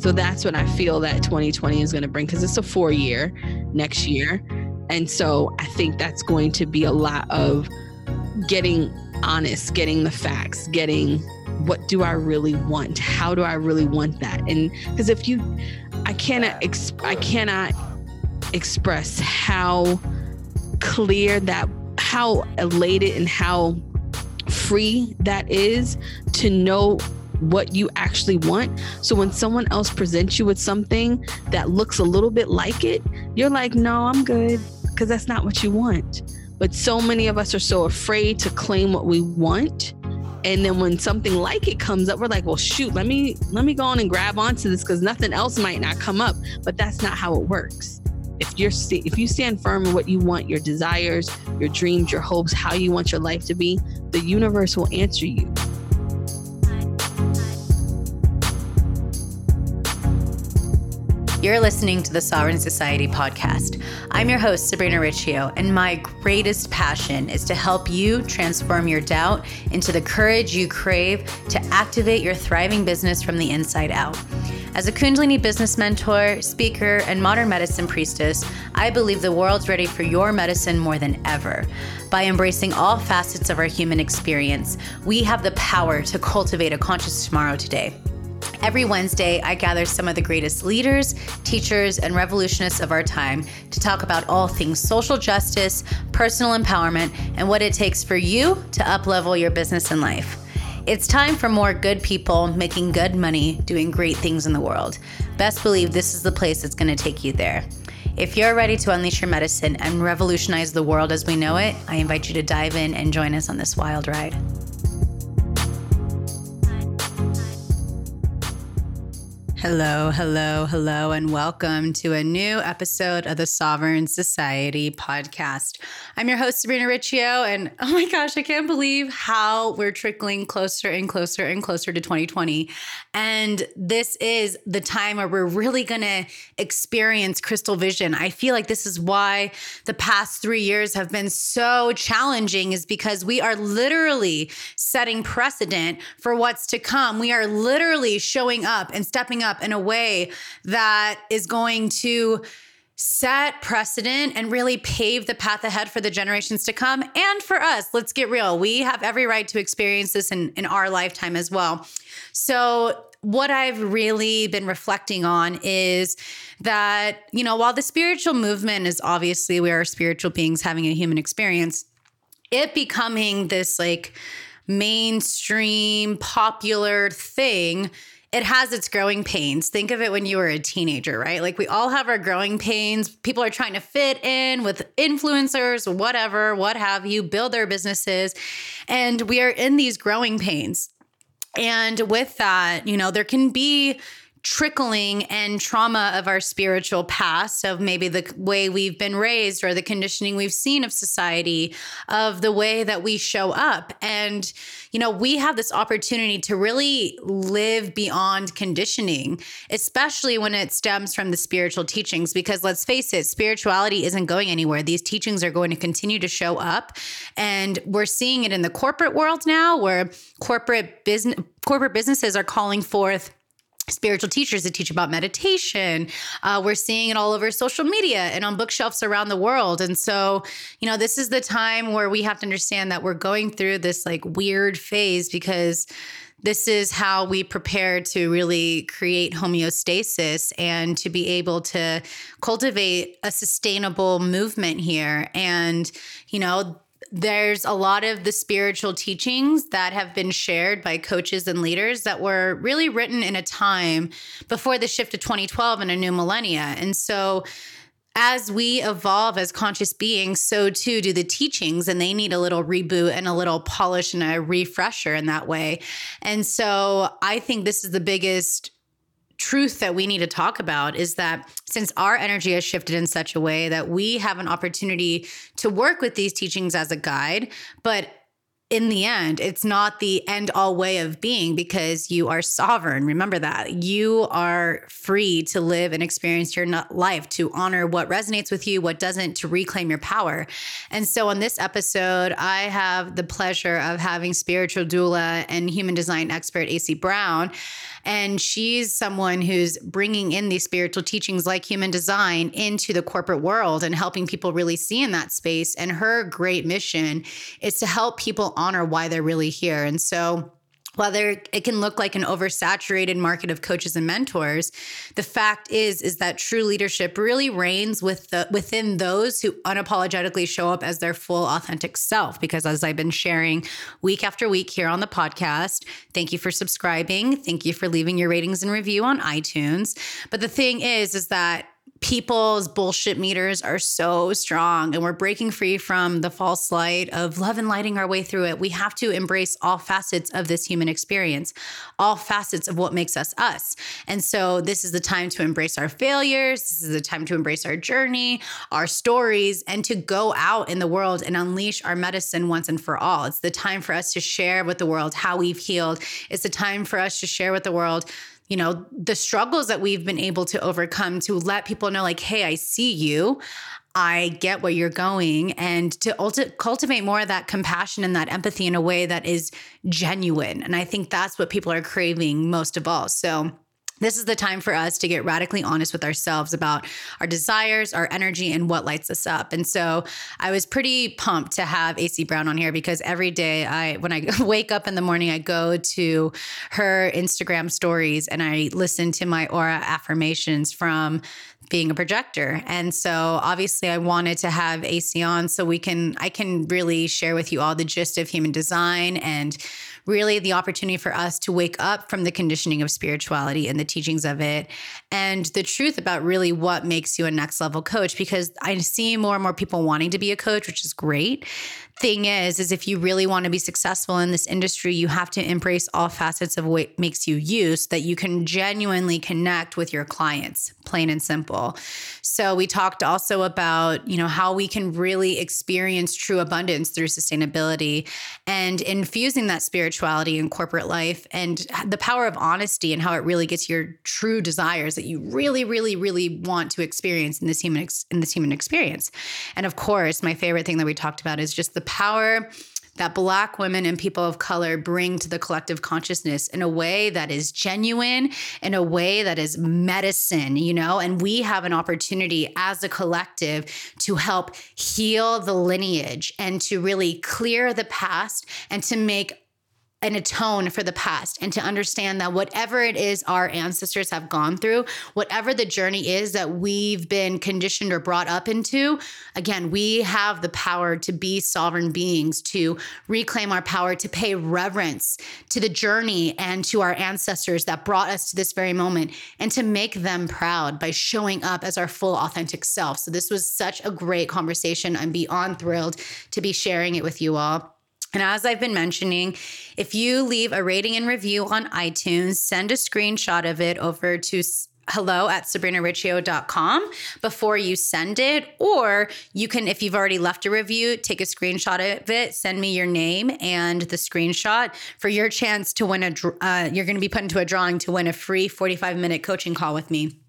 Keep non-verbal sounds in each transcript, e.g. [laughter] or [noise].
So that's what I feel that 2020 is going to bring because it's a four year next year. And so I think that's going to be a lot of getting honest, getting the facts, getting what do I really want? How do I really want that? And because if you, I cannot, exp- I cannot express how clear that, how elated and how free that is to know what you actually want. So when someone else presents you with something that looks a little bit like it, you're like, no, I'm good, because that's not what you want. But so many of us are so afraid to claim what we want. And then when something like it comes up, we're like, well, shoot, let me let me go on and grab onto this because nothing else might not come up. But that's not how it works. If you're if you stand firm in what you want, your desires, your dreams, your hopes, how you want your life to be, the universe will answer you. You're listening to the Sovereign Society podcast. I'm your host, Sabrina Riccio, and my greatest passion is to help you transform your doubt into the courage you crave to activate your thriving business from the inside out. As a Kundalini business mentor, speaker, and modern medicine priestess, I believe the world's ready for your medicine more than ever. By embracing all facets of our human experience, we have the power to cultivate a conscious tomorrow today. Every Wednesday, I gather some of the greatest leaders, teachers, and revolutionists of our time to talk about all things social justice, personal empowerment, and what it takes for you to uplevel your business and life. It's time for more good people making good money, doing great things in the world. Best believe this is the place that's going to take you there. If you're ready to unleash your medicine and revolutionize the world as we know it, I invite you to dive in and join us on this wild ride. Hello, hello, hello, and welcome to a new episode of the Sovereign Society podcast. I'm your host, Sabrina Riccio, and [laughs] oh my gosh, I can't believe how we're trickling closer and closer and closer to 2020. And this is the time where we're really going to experience crystal vision. I feel like this is why the past three years have been so challenging, is because we are literally setting precedent for what's to come. We are literally showing up and stepping up up in a way that is going to set precedent and really pave the path ahead for the generations to come and for us. Let's get real. We have every right to experience this in, in our lifetime as well. So, what I've really been reflecting on is that, you know, while the spiritual movement is obviously we are spiritual beings having a human experience, it becoming this like mainstream popular thing it has its growing pains. Think of it when you were a teenager, right? Like we all have our growing pains. People are trying to fit in with influencers, whatever, what have you, build their businesses. And we are in these growing pains. And with that, you know, there can be trickling and trauma of our spiritual past, of maybe the way we've been raised or the conditioning we've seen of society, of the way that we show up. And, you know, we have this opportunity to really live beyond conditioning, especially when it stems from the spiritual teachings. Because let's face it, spirituality isn't going anywhere. These teachings are going to continue to show up. And we're seeing it in the corporate world now, where corporate business corporate businesses are calling forth spiritual teachers that teach about meditation. Uh, we're seeing it all over social media and on bookshelves around the world. And so, you know, this is the time where we have to understand that we're going through this like weird phase because this is how we prepare to really create homeostasis and to be able to cultivate a sustainable movement here. And, you know, there's a lot of the spiritual teachings that have been shared by coaches and leaders that were really written in a time before the shift to 2012 and a new millennia. And so, as we evolve as conscious beings, so too do the teachings, and they need a little reboot and a little polish and a refresher in that way. And so, I think this is the biggest truth that we need to talk about is that since our energy has shifted in such a way that we have an opportunity to work with these teachings as a guide, but in the end, it's not the end all way of being because you are sovereign. Remember that. You are free to live and experience your life, to honor what resonates with you, what doesn't, to reclaim your power. And so, on this episode, I have the pleasure of having spiritual doula and human design expert Aycee Brown. And she's someone who's bringing in these spiritual teachings like human design into the corporate world and helping people really see in that space. And her great mission is to help people honor why they're really here. And so, whether it can look like an oversaturated market of coaches and mentors the fact is is that true leadership really reigns with the within those who unapologetically show up as their full authentic self. Because as i've been sharing week after week here on the podcast thank you for subscribing. Thank you for leaving your ratings and review on itunes. But the thing is is that people's bullshit meters are so strong and we're breaking free from the false light of love and lighting our way through it. We have to embrace all facets of this human experience, all facets of what makes us us. And so this is the time to embrace our failures. This is the time to embrace our journey, our stories, and to go out in the world and unleash our medicine once and for all. It's the time for us to share with the world how we've healed. It's the time for us to share with the world you know, the struggles that we've been able to overcome to let people know, like, hey, I see you. I get where you're going, and to ulti- cultivate more of that compassion and that empathy in a way that is genuine. And I think that's what people are craving most of all. So, this is the time for us to get radically honest with ourselves about our desires, our energy, and what lights us up. And so I was pretty pumped to have Aycee Brown on here because every day I, when I [laughs] wake up in the morning, I go to her Instagram stories and I listen to my aura affirmations from being a projector. And so obviously I wanted to have Aycee on so we can I can really share with you all the gist of human design and really the opportunity for us to wake up from the conditioning of spirituality and the teachings of it and the truth about really what makes you a next level coach because I see more and more people wanting to be a coach, which is great thing is is if you really want to be successful in this industry you have to embrace all facets of what makes you you so that you can genuinely connect with your clients plain and simple. So we talked also about you know how we can really experience true abundance through sustainability and infusing that spirituality in corporate life and the power of honesty and how it really gets your true desires that you really really really want to experience in this human ex- in this human experience. And of course my favorite thing that we talked about is just the power that Black women and people of color bring to the collective consciousness in a way that is genuine, in a way that is medicine, you know? And we have an opportunity as a collective to help heal the lineage and to really clear the past and to make and atone for the past and to understand that whatever it is our ancestors have gone through, whatever the journey is that we've been conditioned or brought up into, again, we have the power to be sovereign beings, to reclaim our power, to pay reverence to the journey and to our ancestors that brought us to this very moment, and to make them proud by showing up as our full authentic self. So, this was such a great conversation. I'm beyond thrilled to be sharing it with you all. And as I've been mentioning, if you leave a rating and review on iTunes, send a screenshot of it over to hello at sabrinariccio.com before you send it. Or you can, if you've already left a review, take a screenshot of it, send me your name and the screenshot for your chance to win a, uh, you're going to be put into a drawing to win a free 45 minute coaching call with me.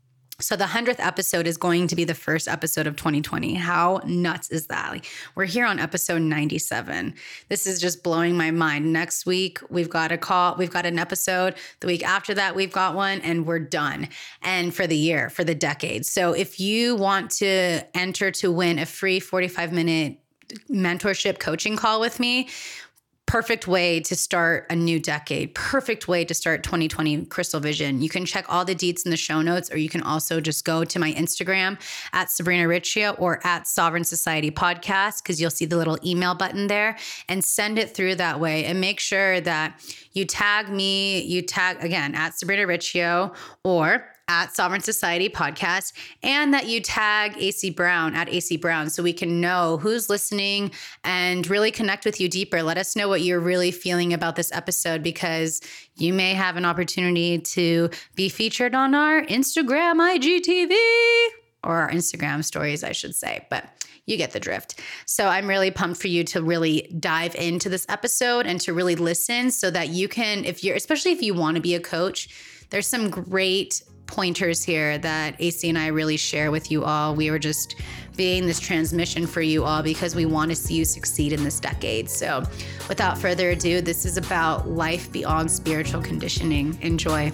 So the 100th episode is going to be the first episode of 2020. How nuts is that? Like we're here on episode 97. This is just blowing my mind. Next week we've got a call, we've got an episode. The week after that we've got one and we're done. And for the year, for the decade. So if you want to enter to win a free 45 minute mentorship coaching call with me, perfect way to start a new decade, perfect way to start 2020 Crystal Vision. You can check all the deets in the show notes, or you can also just go to my Instagram at Sabrina Riccio or at Sovereign Society Podcast, because you'll see the little email button there and send it through that way. And make sure that you tag me, you tag again at Sabrina Riccio or at Sovereign Society podcast and that you tag Aycee Brown at Aycee Brown so we can know who's listening and really connect with you deeper. Let us know what you're really feeling about this episode because you may have an opportunity to be featured on our Instagram IGTV or our Instagram stories, I should say. But you get the drift. So I'm really pumped for you to really dive into this episode and to really listen so that you can, if you're, especially if you want to be a coach, there's some great pointers here that Aycee and I really share with you all. We were just being this transmission for you all because we want to see you succeed in this decade. So, without further ado, this is about life beyond spiritual conditioning. Enjoy.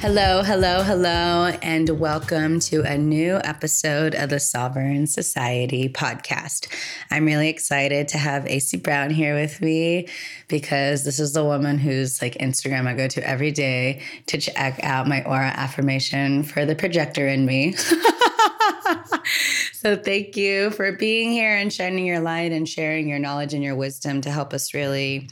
Hello, hello, hello, and welcome to a new episode of the Sovereign Society podcast. I'm really excited to have Aycee Brown here with me because this is the woman whose like Instagram I go to every day to check out my aura affirmation for the projector in me. [laughs] so thank you for being here and shining your light and sharing your knowledge and your wisdom to help us really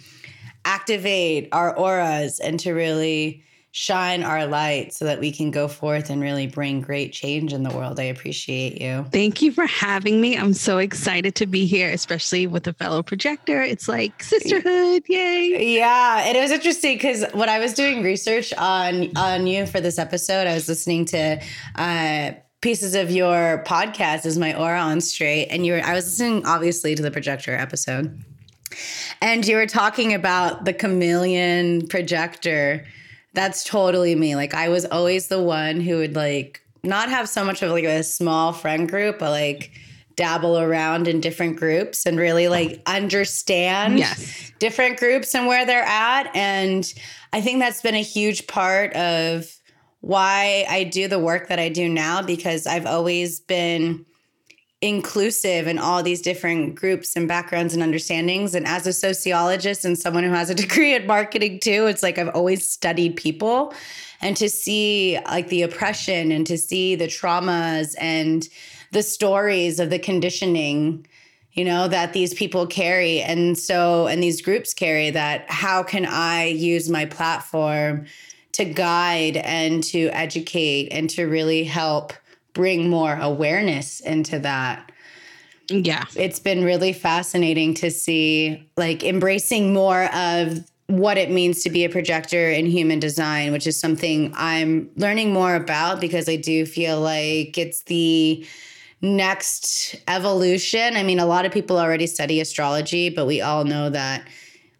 activate our auras and to really shine our light so that we can go forth and really bring great change in the world. I appreciate you. Thank you for having me. I'm so excited to be here, especially with a fellow projector. It's like sisterhood. Yay. Yeah. And it was interesting because when I was doing research on on you for this episode, I was listening to uh pieces of your podcast is my aura on straight and you were i was listening obviously to the projector episode and you were talking about the chameleon projector that's totally me. Like I was always the one who would like not have so much of like a small friend group, but like dabble around in different groups and really like understand yes. different groups and where they're at. And I think that's been a huge part of why I do the work that I do now because I've always been inclusive in all these different groups and backgrounds and understandings. And as a sociologist and someone who has a [laughs] degree in marketing too, it's like I've always studied people and to see like the oppression and to see the traumas and the stories of the conditioning you know that these people carry and so and these groups carry that how can i use my platform to guide and to educate and to really help bring more awareness into that. Yeah. It's been really fascinating to see like embracing more of what it means to be a projector in human design, which is something I'm learning more about because I do feel like it's the next evolution. I mean, a lot of people already study astrology, but we all know that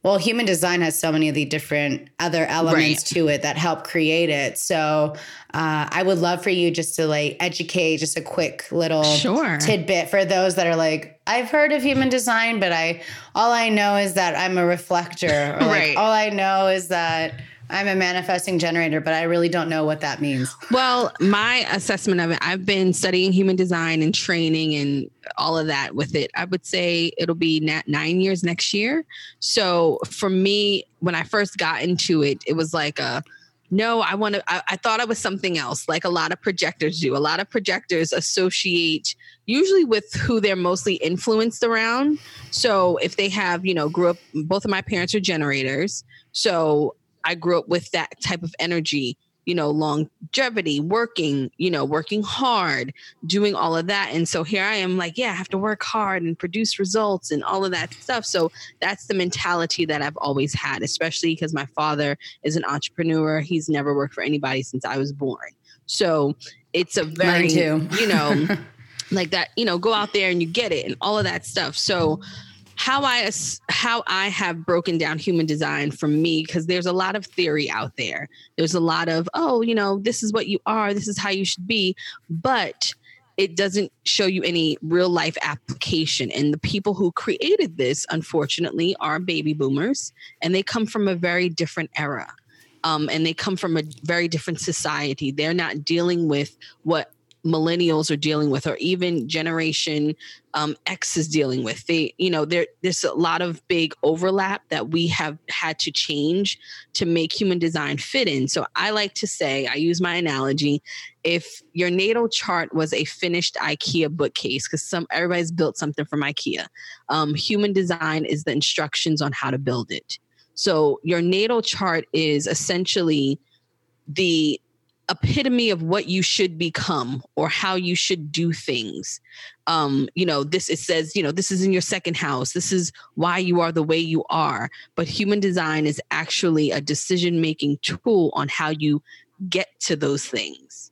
well, human design has so many of the different other elements right. to it that help create it. So uh, I would love for you just to like educate just a quick little sure. tidbit for those that are like, I've heard of human design, but I all I know is that I'm a reflector. Or like, right. all I know is that I'm a manifesting generator, but I really don't know what that means. Well, my assessment of it, I've been studying human design and training and all of that with it. I would say it'll be nine years next year. So for me, when I first got into it, it was like a no, I want to, I, I thought I was something else, like a lot of projectors do. A lot of projectors associate usually with who they're mostly influenced around. So if they have, you know, grew up, both of my parents are generators. So I grew up with that type of energy, you know, longevity, working, you know, working hard, doing all of that. And so here I am like, yeah, I have to work hard and produce results and all of that stuff. So that's the mentality that I've always had, especially because my father is an entrepreneur. He's never worked for anybody since I was born. So it's a very, you know, [laughs] like that, you know, go out there and you get it and all of that stuff. So how I how I have broken down human design for me because there's a lot of theory out there. There's a lot of oh, you know, this is what you are, this is how you should be, but it doesn't show you any real life application. And the people who created this, unfortunately, are baby boomers, and they come from a very different era. Um, and they come from a very different society. They're not dealing with what millennials are dealing with or even generation um, x is dealing with. They you know there there's a lot of big overlap that we have had to change to make human design fit in. So i like to say i use my analogy if your natal chart was a finished ikea bookcase because some everybody's built something from ikea um, human design is the instructions on how to build it. So your natal chart is essentially the epitome of what you should become or how you should do things. Um you know this it says you know this is in your second house. This is why you are the way you are. But human design is actually a decision making tool on how you get to those things.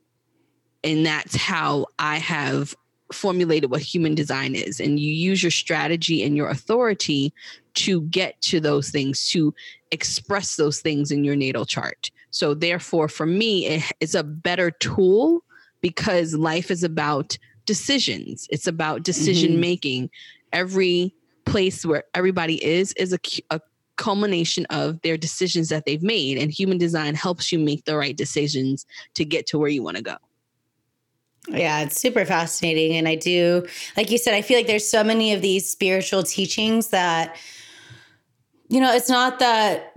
And that's how i have formulated what human design is. And you use your strategy and your authority to get to those things to express those things in your natal chart. So therefore for me it's a better tool because life is about decisions. It's about decision mm-hmm. making. Every place where everybody is is a, a culmination of their decisions that they've made. And human design helps you make the right decisions to get to where you want to go yeah, it's super fascinating. And I do, like you said, I feel like there's so many of these spiritual teachings that, you know, it's not that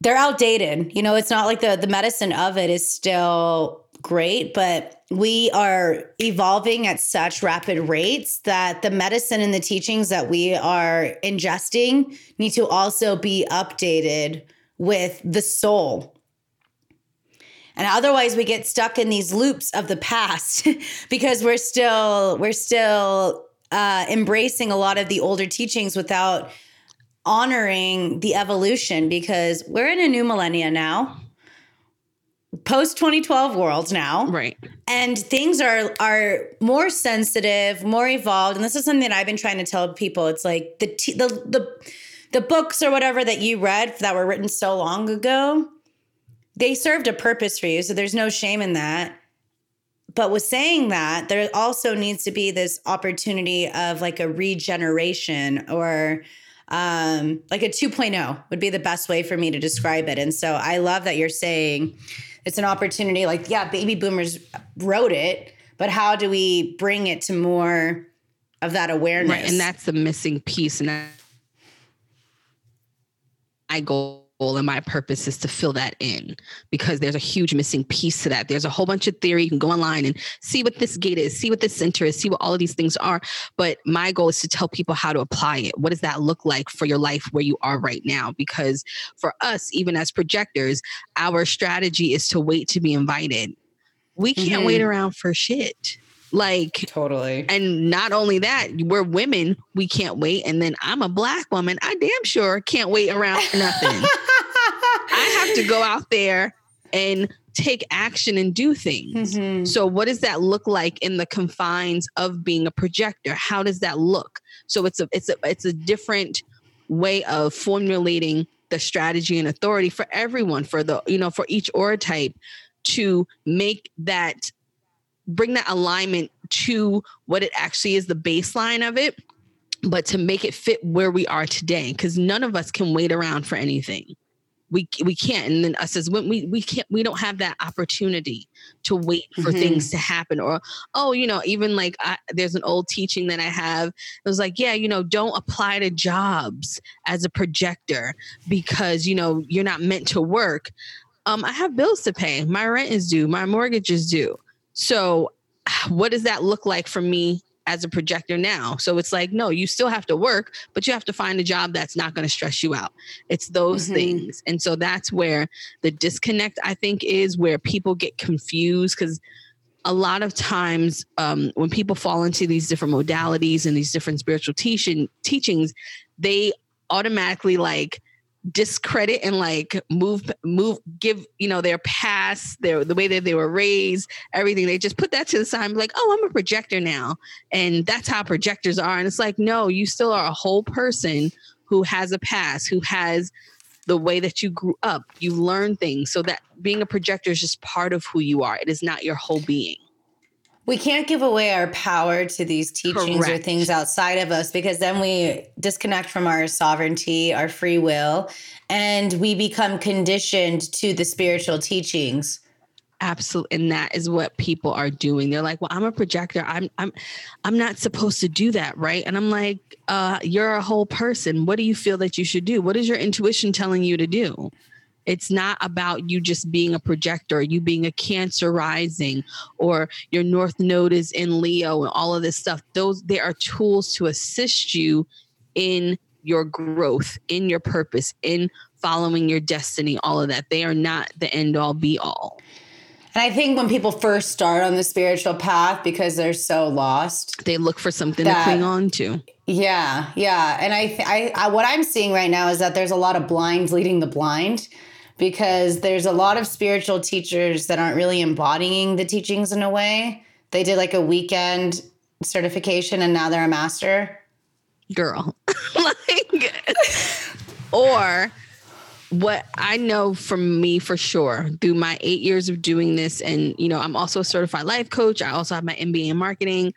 they're outdated. You know, it's not like the the medicine of it is still great, but we are evolving at such rapid rates that the medicine and the teachings that we are ingesting need to also be updated with the soul and otherwise we get stuck in these loops of the past [laughs] because we're still we're still uh, embracing a lot of the older teachings without honoring the evolution because we're in a new millennia now post 2012 world now. Right. And things are are more sensitive more evolved. And this is something that i've been trying to tell people. It's like the t- the the the books or whatever that you read that were written so long ago they served a purpose for you. So there's no shame in that. But with saying that, there also needs to be this opportunity of like a regeneration or um, like a 2.0 would be the best way for me to describe it. And so I love that you're saying it's an opportunity. Like, yeah, baby boomers wrote it, but how do we bring it to more of that awareness? Right, and that's the missing piece. And I go and my purpose is to fill that in because there's a huge missing piece to that. There's a whole bunch of theory. You can go online and see what this gate is, see what this center is, see what all of these things are. But my goal is to tell people how to apply it. What does that look like for your life where you are right now? Because for us, even as projectors, our strategy is to wait to be invited. We can't mm-hmm. wait around for shit. Like totally. And not only that, we're women, we can't wait. And then I'm a black woman. I damn sure can't wait around for nothing. [laughs] I have to go out there and take action and do things. Mm-hmm. So what does that look like in the confines of being a projector? How does that look? So it's a it's a it's a different way of formulating the strategy and authority for everyone for the you know for each aura type to make that bring that alignment to what it actually is the baseline of it but to make it fit where we are today because none of us can wait around for anything. We we can't and then us as when we we can't we don't have that opportunity to wait for mm-hmm. things to happen or oh you know even like I, there's an old teaching that i have it was like yeah you know don't apply to jobs as a projector because you know you're not meant to work. Um i have bills to pay. My rent is due. My mortgage is due so [sighs] what does that look like for me as a projector now. So it's like, no, you still have to work, but you have to find a job that's not going to stress you out. It's those mm-hmm. things. And so that's where the disconnect, I think, is where people get confused because a lot of times um, when people fall into these different modalities and these different spiritual teaching teachings, they automatically like discredit and like move move give you know their past their the way that they were raised everything. They just put that to the side like oh i'm a projector now. And that's how projectors are. And it's like no you still are a whole person who has a past who has the way that you grew up. You learn things. So that being a projector is just part of who you are. It is not your whole being we can't give away our power to these teachings Correct. or things outside of us because then we disconnect from our sovereignty, our free will, and we become conditioned to the spiritual teachings. Absolutely. And that is what people are doing. They're like, well, I'm a projector. I'm I'm I'm not supposed to do that, right? And I'm like, uh, you're a whole person. What do you feel that you should do? What is your intuition telling you to do? It's not about you just being a projector, you being a Cancer rising, or your North Node is in Leo, and all of this stuff. Those they are tools to assist you in your growth, in your purpose, in following your destiny. All of that. They are not the end all be all. And I think when people first start on the spiritual path because they're so lost, they look for something that, to cling on to. Yeah, yeah. And I, I, I, what I'm seeing right now is that there's a lot of blinds leading the blind because there's a lot of spiritual teachers that aren't really embodying the teachings in a way. They did like a weekend certification and now they're a master? Girl. [laughs] like, or what I know from me for sure through my eight years of doing this, and you know, I'm also a certified life coach. I also have my MBA in marketing.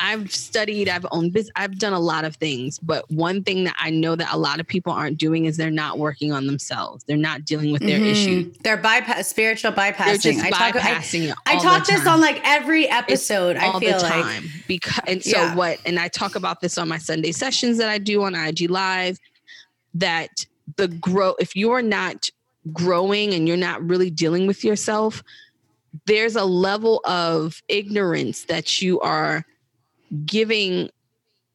I've studied, I've owned business, I've done a lot of things. But one thing that I know that a lot of people aren't doing is they're not working on themselves. They're not dealing with their mm-hmm. issues. They're bypass spiritual bypassing. They're just I bypassing talk, I, I talk this on like every episode. It's I all feel the time like. because and so yeah. what and I talk about this on my Sunday sessions that I do on IG Live that the grow if you're not growing and you're not really dealing with yourself, there's a level of ignorance that you are giving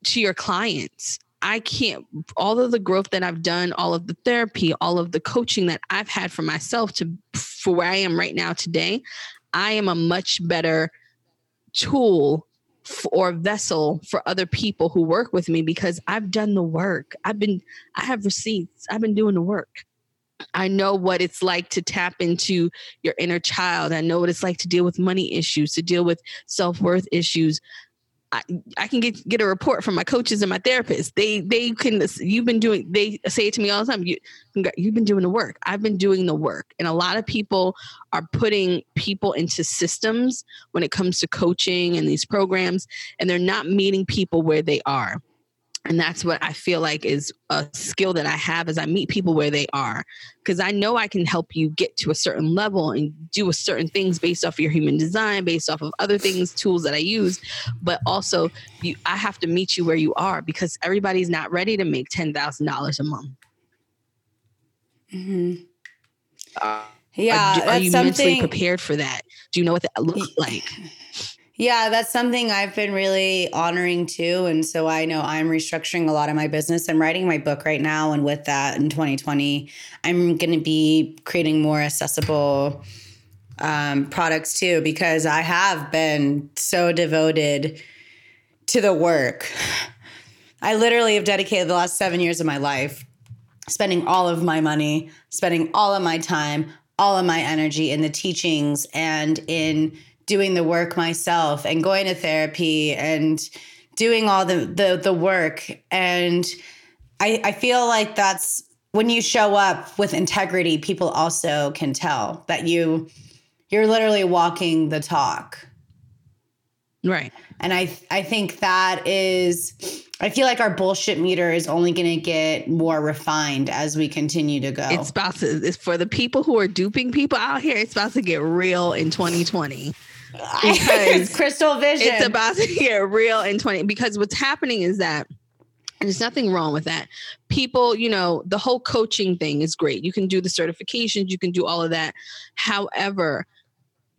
to your clients. I can't, all of the growth that I've done, all of the therapy, all of the coaching that I've had for myself to for where I am right now today, I am a much better tool or vessel for other people who work with me because I've done the work. I've been, I have receipts, I've been doing the work. I know what it's like to tap into your inner child. I know what it's like to deal with money issues, to deal with self worth issues. I, I can get get a report from my coaches and my therapists. They they can you've been doing they say it to me all the time. You you've been doing the work. I've been doing the work. And a lot of people are putting people into systems when it comes to coaching and these programs and they're not meeting people where they are and that's what i feel like is a skill that i have as i meet people where they are. Because i know i can help you get to a certain level and do a certain things based off of your human design based off of other things tools that i use. But also you, i have to meet you where you are because everybody's not ready to make $10000 a month. Mm-hmm. uh, yeah are, are you mentally prepared for that? Do you know what that looks like yeah, that's something I've been really honoring too. And so I know I'm restructuring a lot of my business. I'm writing my book right now. And with that in 2020, I'm going to be creating more accessible um, products too, because I have been so devoted to the work. I literally have dedicated the last seven years of my life spending all of my money, spending all of my time, all of my energy in the teachings and in doing the work myself and going to therapy and doing all the the, the work. And I, I feel like that's when you show up with integrity people also can tell that you you're literally walking the talk. Right. And i i think that is i feel like our bullshit meter is only going to get more refined as we continue to go. It's about to it's for the people who are duping people out here it's about to get real in 2020 [laughs] because crystal vision. It's about to get real in 20 because what's happening is that and there's nothing wrong with that. People, you know, the whole coaching thing is great. You can do the certifications, you can do all of that. However,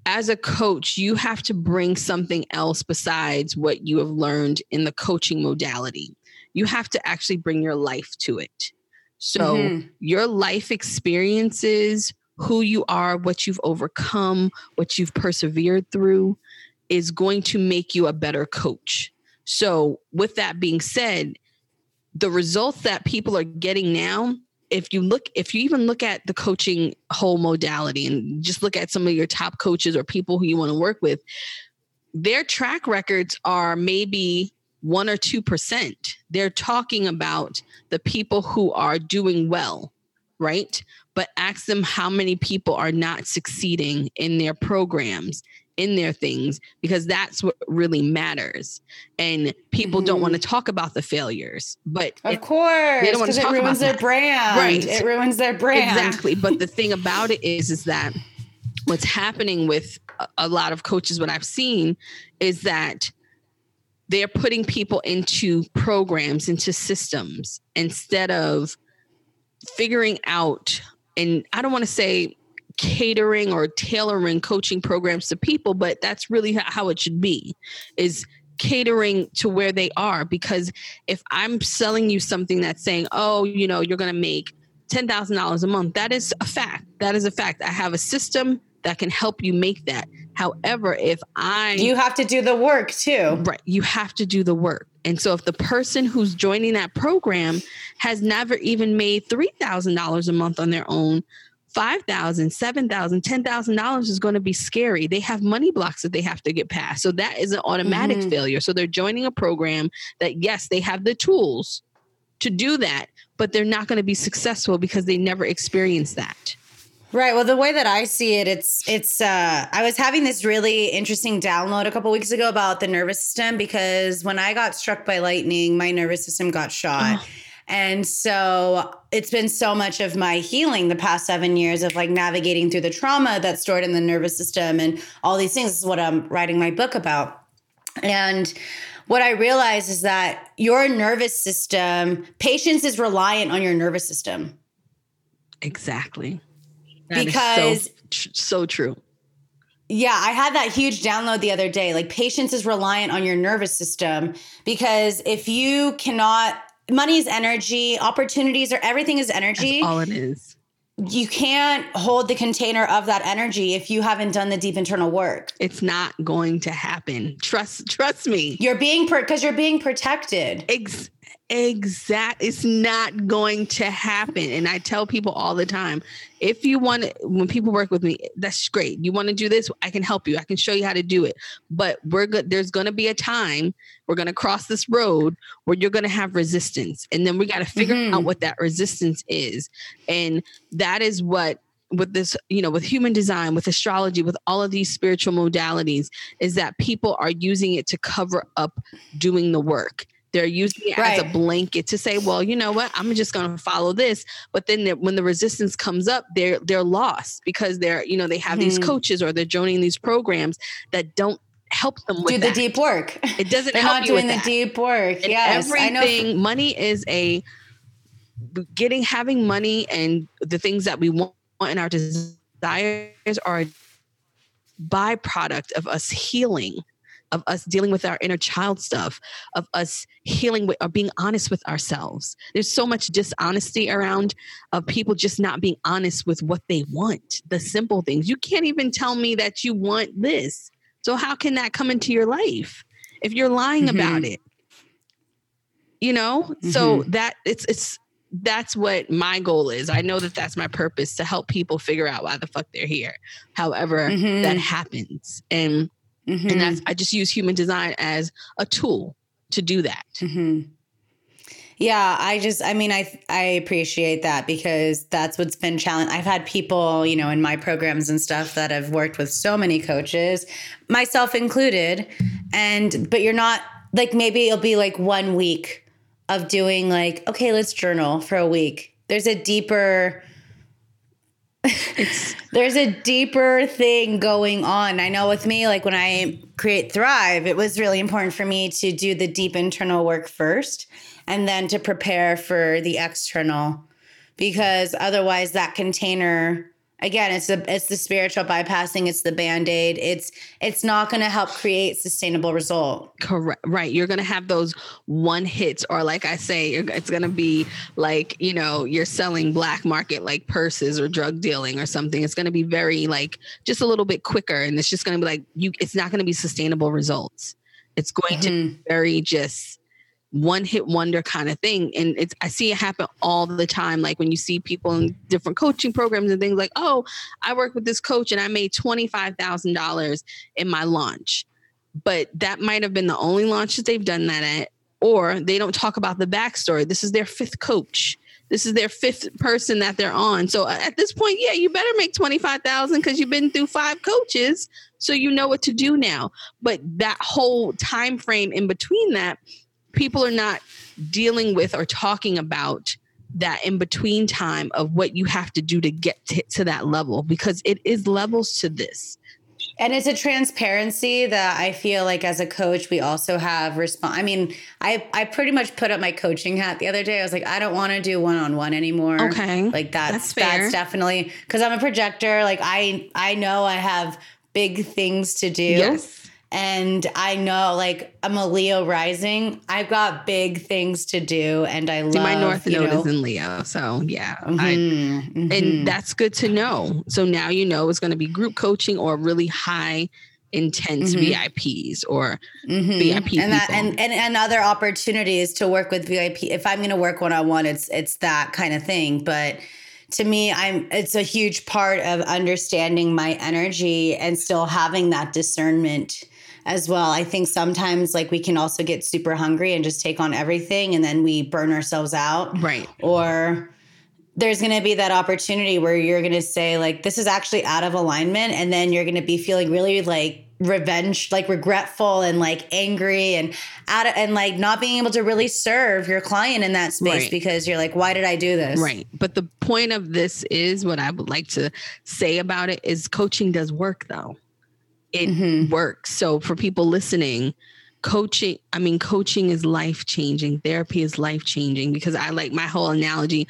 as a coach, you have to bring something else besides what you have learned in the coaching modality. You have to actually bring your life to it. So, mm-hmm. your life experiences, who you are, what you've overcome, what you've persevered through is going to make you a better coach. So, with that being said, the results that people are getting now, if you look, if you even look at the coaching whole modality and just look at some of your top coaches or people who you want to work with, their track records are maybe one or 2%. They're talking about the people who are doing well, right? But ask them how many people are not succeeding in their programs in their things because that's what really matters. And people mm-hmm. don't want to talk about the failures but of it, course they don't want to talk it ruins their that. brand. Right. It ruins their brand. Exactly. But the thing [laughs] about it is is that what's happening with a lot of coaches what i've seen is that they're putting people into programs into systems instead of figuring out and I don't want to say catering or tailoring coaching programs to people, but that's really how it should be is catering to where they are. Because if I'm selling you something that's saying, oh, you know, you're going to make $10,000 a month, that is a fact. That is a fact. I have a system that can help you make that. However, if I. You have to do the work too. Right. You have to do the work. And so if the person who's joining that program has never even made $3,000 a month on their own, $5,000, $7,000, $10,000 is going to be scary. They have money blocks that they have to get past. So that is an automatic mm-hmm. failure. So they're joining a program that, yes, they have the tools to do that, but they're not going to be successful because they never experienced that. Right. Well, the way that I see it, it's it's. Uh, I was having this really interesting download a couple weeks ago about the nervous system because when I got struck by lightning, my nervous system got shot. Oh. And so it's been so much of my healing the past seven years of like navigating through the trauma that's stored in the nervous system and all these things. This is what I'm writing my book about. And what I realize is that your nervous system, patience is reliant on your nervous system. Exactly. That because so, so true. Yeah, I had that huge download the other day. Like patience is reliant on your nervous system because if you cannot money is energy, opportunities or everything is energy. That's all it is. You can't hold the container of that energy if you haven't done the deep internal work. It's not going to happen. Trust trust me. You're being because you're being protected. Ex- Exact. It's not going to happen. And I tell people all the time, if you want to, when people work with me, that's great. You want to do this, I can help you. I can show you how to do it. But we're good. There's going to be a time we're going to cross this road where you're going to have resistance, and then we got to figure mm-hmm. out what that resistance is. And that is what with this, you know, with human design, with astrology, with all of these spiritual modalities, is that people are using it to cover up doing the work. They're using it right. as a blanket to say, well, you know what, I'm just going to follow this. But then when the resistance comes up, they're they're lost because they're you know they have mm-hmm. these coaches or they're joining these programs that don't help them with. do the deep work. It doesn't. They're not doing the that. deep work. And yes, everything. Money is a getting having money and the things that we want in our desires are a byproduct of us healing of us dealing with our inner child stuff, of us healing with, or being honest with ourselves. There's so much dishonesty around of people just not being honest with what they want, the simple things. You can't even tell me that you want this. So how can that come into your life if you're lying mm-hmm. about it? You know? Mm-hmm. So that it's it's that's what my goal is. I know that that's my purpose to help people figure out why the fuck they're here. However, mm-hmm. that happens. And Mm-hmm. And that's I just use human design as a tool to do that. Mm-hmm. Yeah, I just I mean I I appreciate that because that's what's been challenging. I've had people, you know, in my programs and stuff that have worked with so many coaches, myself included, and but you're not like maybe it'll be like one week of doing like okay, let's journal for a week. There's a deeper there's a deeper thing going on. I know with me, like when I create Thrive, it was really important for me to do the deep internal work first and then to prepare for the external because otherwise that container again it's the it's the spiritual bypassing it's the band-aid it's it's not going to help create sustainable result correct right you're going to have those one hits or like i say it's going to be like you know you're selling black market like purses or drug dealing or something it's going to be very like just a little bit quicker and it's just going to be like you it's not going to be sustainable results it's going mm-hmm. to be very just one hit wonder kind of thing. And it's I see it happen all the time. Like when you see people in different coaching programs and things like, oh, I work with this coach and I made $25,000 in my launch. But that might have been the only launch that they've done that at. Or they don't talk about the backstory. This is their fifth coach. This is their fifth person that they're on. So at this point, yeah, you better make 25,000 because you've been through five coaches. So you know what to do now. But that whole time frame in between that, people are not dealing with or talking about that in between time of what you have to do to get to, to that level because it is levels to this and it's a transparency that I feel like as a coach we also have response. I mean, I I pretty much put up my coaching hat the other day. I was like, I don't want to do one on one anymore. Okay, like that's that's, that's definitely because I'm a projector. Like I I know I have big things to do. Yes and I know like I'm a Leo rising. I've got big things to do and I love my North Node know, is in Leo. So yeah. Mm-hmm, I, mm-hmm. And that's good to know. So now you know it's gonna be group coaching or really high intense mm-hmm. VIPs or mm-hmm. VIP and that and, and and other opportunities to work with VIP. If I'm gonna work one on one, it's it's that kind of thing. But to me i'm it's a huge part of understanding my energy and still having that discernment as well i think sometimes like we can also get super hungry and just take on everything and then we burn ourselves out right or there's going to be that opportunity where you're going to say like this is actually out of alignment and then you're going to be feeling really like revenge like regretful and like angry and out of, and like not being able to really serve your client in that space Right. because you're like why did i do this Right. But the point of this is what I would like to say about it is coaching does work though. It Mhm. works. So for people listening, coaching, I mean, coaching is life changing. Therapy is life changing because I like my whole analogy.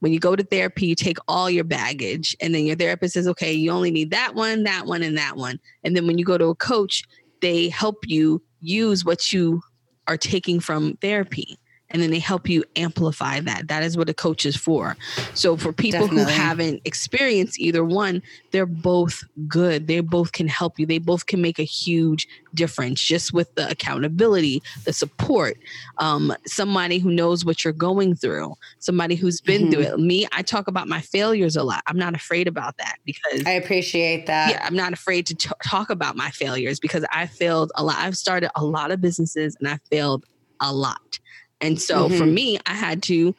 When you go to therapy, you take all your baggage, and then your therapist says, okay, you only need that one, that one, and that one. And then when you go to a coach, they help you use what you are taking from therapy and then they help you amplify that. That is what a coach is for. So for people Definitely. who haven't experienced either one, they're both good. They both can help you. They both can make a huge difference just with the accountability, the support. Um, somebody who knows what you're going through, somebody who's been through it. Me, I talk about my failures a lot. I'm not afraid about that because i appreciate that yeah, I'm not afraid to t- talk about my failures because I failed a lot. I've started a lot of businesses and I failed a lot. And so for Mhm. me, I had to,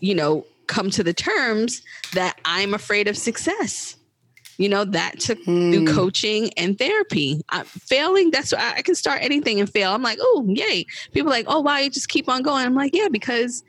you know, come to the terms that I'm afraid of success. You know, that took through Hmm. coaching and therapy. I, failing, that's why I can start anything and fail. I'm like, oh, yay. People are like, oh, wow, you just keep on going. I'm like, yeah, because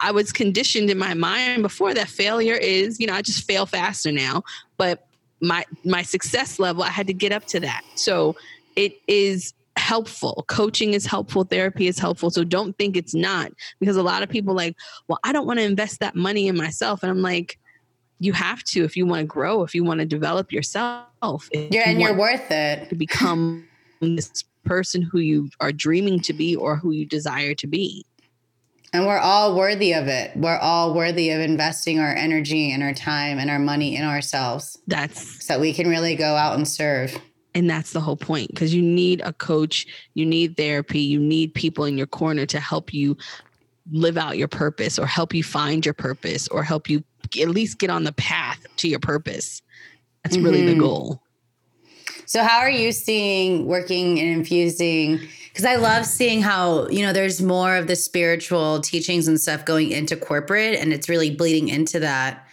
I was conditioned in my mind before that failure is, you know, I just fail faster now. But my my success level, I had to get up to that. So it is helpful. Coaching is helpful, therapy is helpful. So don't think it's not because a lot of people like, well, I don't want to invest that money in myself. And I'm like, you have to if you want to grow, if you want to develop yourself. yeah you and you're worth it to become this person who you are dreaming to be or who you desire to be. and we're all worthy of it we're all worthy of investing our energy and our time and our money in ourselves That's so we can really go out and serve and that's the whole point because you need a coach, you need therapy, you need people in your corner to help you live out your purpose or help you find your purpose or help you at least get on the path to your purpose. That's really the Mhm. goal. So how are you seeing working and infusing? Because I love seeing how, you know, there's more of the spiritual teachings and stuff going into corporate and it's really bleeding into that.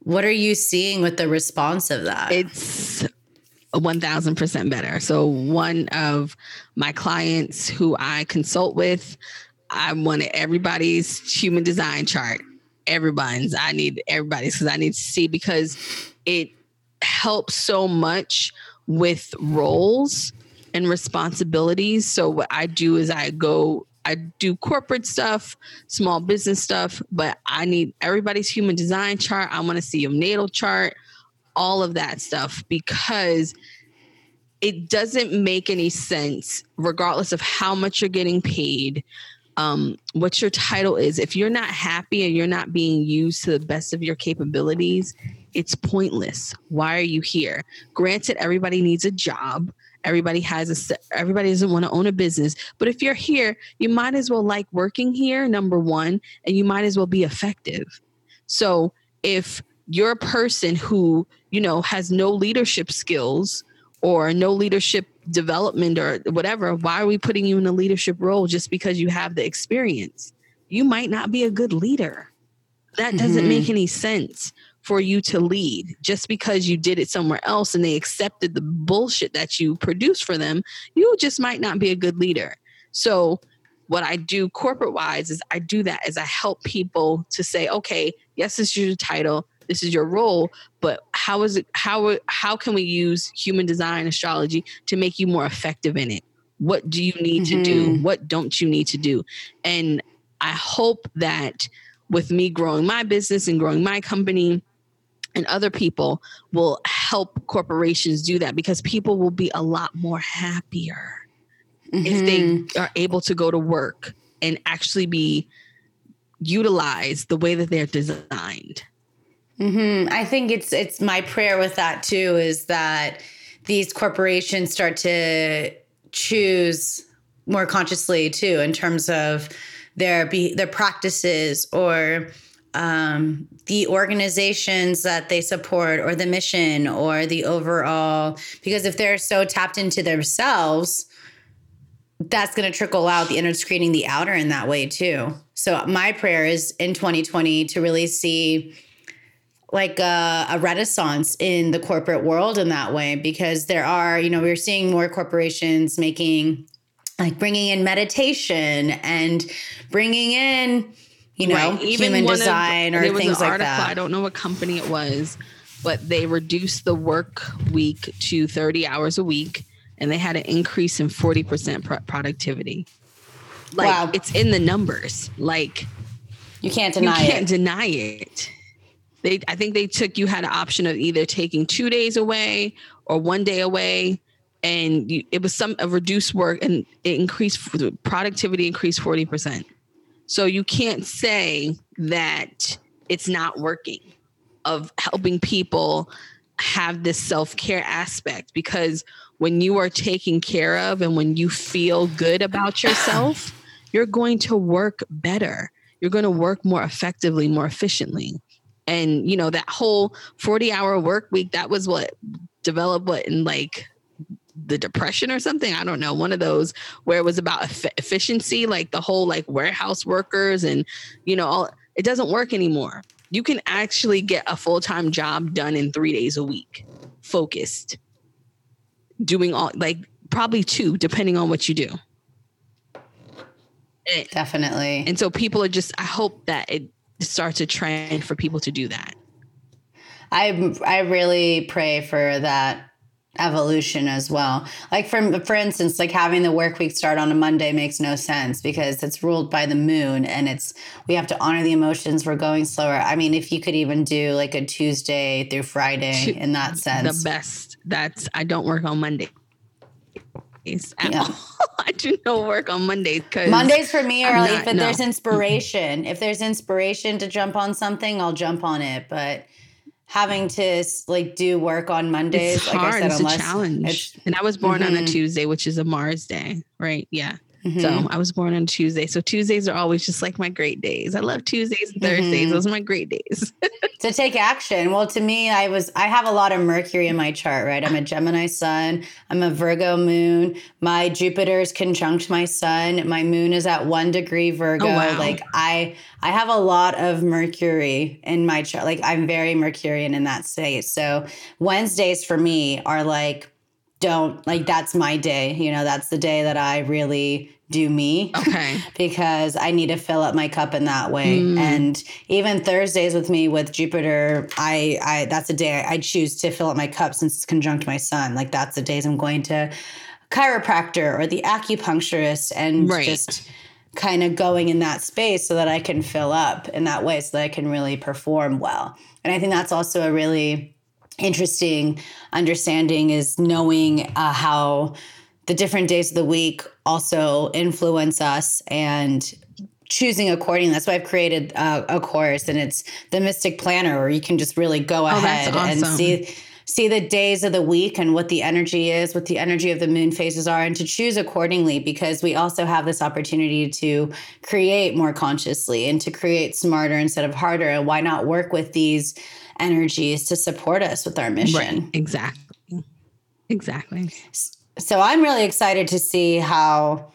What are you seeing with the response of that? It's 1000% better. So, one of my clients who I consult with, I wanted everybody's human design chart. Everybody's, I need everybody's because I need to see because it helps so much with roles and responsibilities. So, what I do is I go, I do corporate stuff, small business stuff, but I need everybody's human design chart. I want to see your natal chart all of that stuff because it doesn't make any sense, regardless of how much you're getting paid, um, what your title is. If you're not happy and you're not being used to the best of your capabilities, it's pointless. Why are you here? Granted, everybody needs a job. Everybody has a. Everybody doesn't want to own a business, but if you're here, you might as well like working here. Number one, and you might as well be effective. So if you're a person who you know has no leadership skills or no leadership development or whatever why are we putting you in a leadership role just because you have the experience? You might not be a good leader. That doesn't Mhm. make any sense for you to lead just because you did it somewhere else and they accepted the bullshit that you produced for them you just might not be a good leader. So what i do corporate wise is i do that as i help people to say okay yes this is your title this is your role but how is it how how can we use human design astrology to make you more effective in it what do you need to do Mhm. what don't you need to do and i hope that with me growing my business and growing my company and other people will help corporations do that because people will be a lot more happier if Mhm. they are able to go to work and actually be utilized the way that they're designed. Hmm I think it's it's my prayer with that too is that these corporations start to choose more consciously too in terms of their be their practices or um, the organizations that they support or the mission or the overall because if they're so tapped into themselves that's going to trickle out the inner creating the outer in that way too. So my prayer is in 2020 to really see like a, a, renaissance in the corporate world in that way because there are you know we're seeing more corporations making like bringing in meditation and bringing in you know right. Even human design of, or things like article, that i don't know what company it was but they reduced the work week to 30 hours a week and they had an increase in 40% pro- productivity like wow. it's in the numbers like you can't deny it. you can't it. deny it they i think they took you had an option of either taking two days away or one day away. And you, it was some a reduced work and it increased productivity increased 40% so you can't say that it's not working of helping people have this self-care aspect because when you are taken care of and when you feel good about yourself you're going to work better. You're going to work more effectively more efficiently and you know that whole 40 hour work week that was what developed what in like the depression or something? I don't know. One of those where it was about efficiency like the whole like warehouse workers and you know all it doesn't work anymore. You can actually get a full-time job done in three days a week focused doing all like probably two depending on what you do. Definitely. and so people are just i hope that it starts a trend for people to do that. I I really pray for that evolution as well. Like for for instance, like having the work week start on a Monday makes no sense because it's ruled by the moon and it's we have to honor the emotions. We're going slower. I mean, if you could even do like a Tuesday through Friday in that sense. The best. That's I don't work on Monday. Yeah. [laughs] I do no work on Mondays because Mondays for me are like if no. there's inspiration. if there's inspiration to jump on something, I'll jump on it. But having to like do work on Mondays, it's like hard. I said, it's a challenge. and I was born mm-hmm. on a mm-hmm. Tuesday, which is a Mars day, right? Yeah. Mm-hmm. So I was born on Tuesday. So Tuesdays are always just like my great days. I love Tuesdays and Thursdays. Mm-hmm. Those are my great days. to take action. Well, to me, I was I have a lot of Mercury in my chart, right? I'm a Gemini sun, I'm a Virgo moon. My Jupiter is conjunct my sun. My moon is at one degree Virgo. Oh, wow. Like I I have a lot of Mercury in my chart. Like I'm very Mercurian in that state. So Wednesdays for me are like don't like that's my day. You know, that's the day that I really do me. Okay. [laughs] because I need to fill up my cup in that way. Mm. And even Thursdays with me with Jupiter, I I that's a day I choose to fill up my cup since it's conjunct my sun. Like that's the days I'm going to chiropractor or the acupuncturist and right. just kind of going in that space so that I can fill up in that way so that I can really perform well. And I think that's also a really interesting understanding is knowing uh, how the different days of the week also influence us and choosing accordingly. That's why I've created uh, a course, and it's the Mystic Planner, where you can just really go oh, ahead awesome. and see see the days of the week and what the energy is, what the energy of the moon phases are, and to choose accordingly. Because we also have this opportunity to create more consciously and to create smarter instead of harder. And why not work with these energies to support us with our mission. Right. Exactly. Exactly. So I'm really excited to see how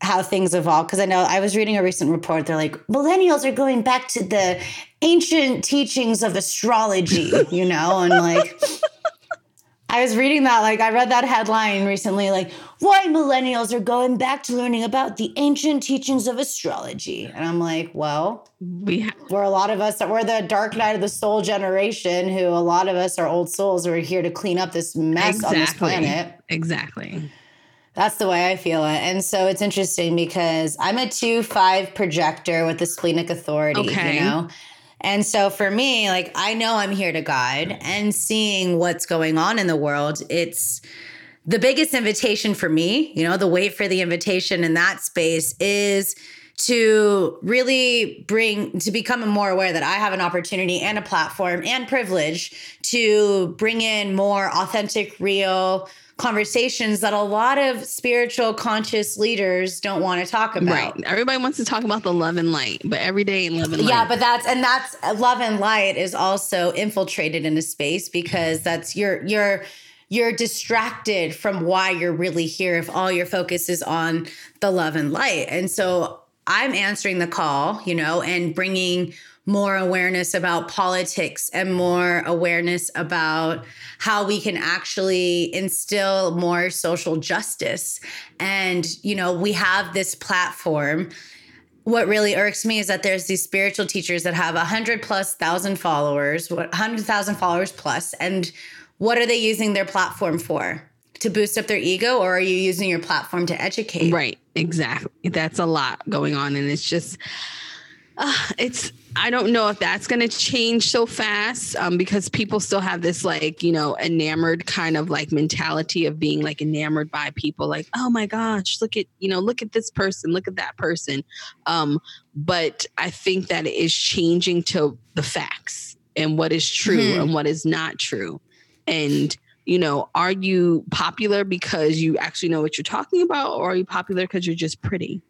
how things evolve because I know I was reading a recent report. They're like millennials are going back to the ancient teachings of astrology, you know, and like I was reading that, like, I read that headline recently, like, why millennials are going back to learning about the ancient teachings of astrology. And I'm like, well, we ha- we're a lot of us that we're the dark night of the soul generation, who a lot of us are old souls who are here to clean up this mess exactly. on this planet. Exactly. That's the way I feel it. And so it's interesting because I'm a 2 5 projector with the splenic authority, okay. you know? And so for me, like I know I'm here to guide and seeing what's going on in the world, it's the biggest invitation for me, you know, the wait for the invitation in that space is to really bring to become more aware that I have an opportunity and a platform and privilege to bring in more authentic, real conversations that a lot of spiritual conscious leaders don't want to talk about. Right. Everybody wants to talk about the love and light, but every day in love and light. Yeah, but that's and that's love and light is also infiltrated in a space because that's your your you're you're distracted from why you're really here if all your focus is on the love and light. And so I'm answering the call, you know, and bringing more awareness about politics and more awareness about how we can actually instill more social justice. And, you know, we have this platform. What really irks me is that there's these spiritual teachers that have a hundred plus thousand followers, hundred thousand followers plus, and what are they using their platform for? To boost up their ego, or are you using your platform to educate? Right, exactly. That's a lot going on, and it's just, uh, it's I don't know if that's going to change so fast um, because people still have this like, you know, enamored kind of like mentality of being like enamored by people like, oh my gosh, look at, you know, look at this person, look at that person. Um, but I think that it is changing to the facts and what is true mm-hmm. and what is not true. And, you know, are you popular because you actually know what you're talking about or are you popular because you're just pretty?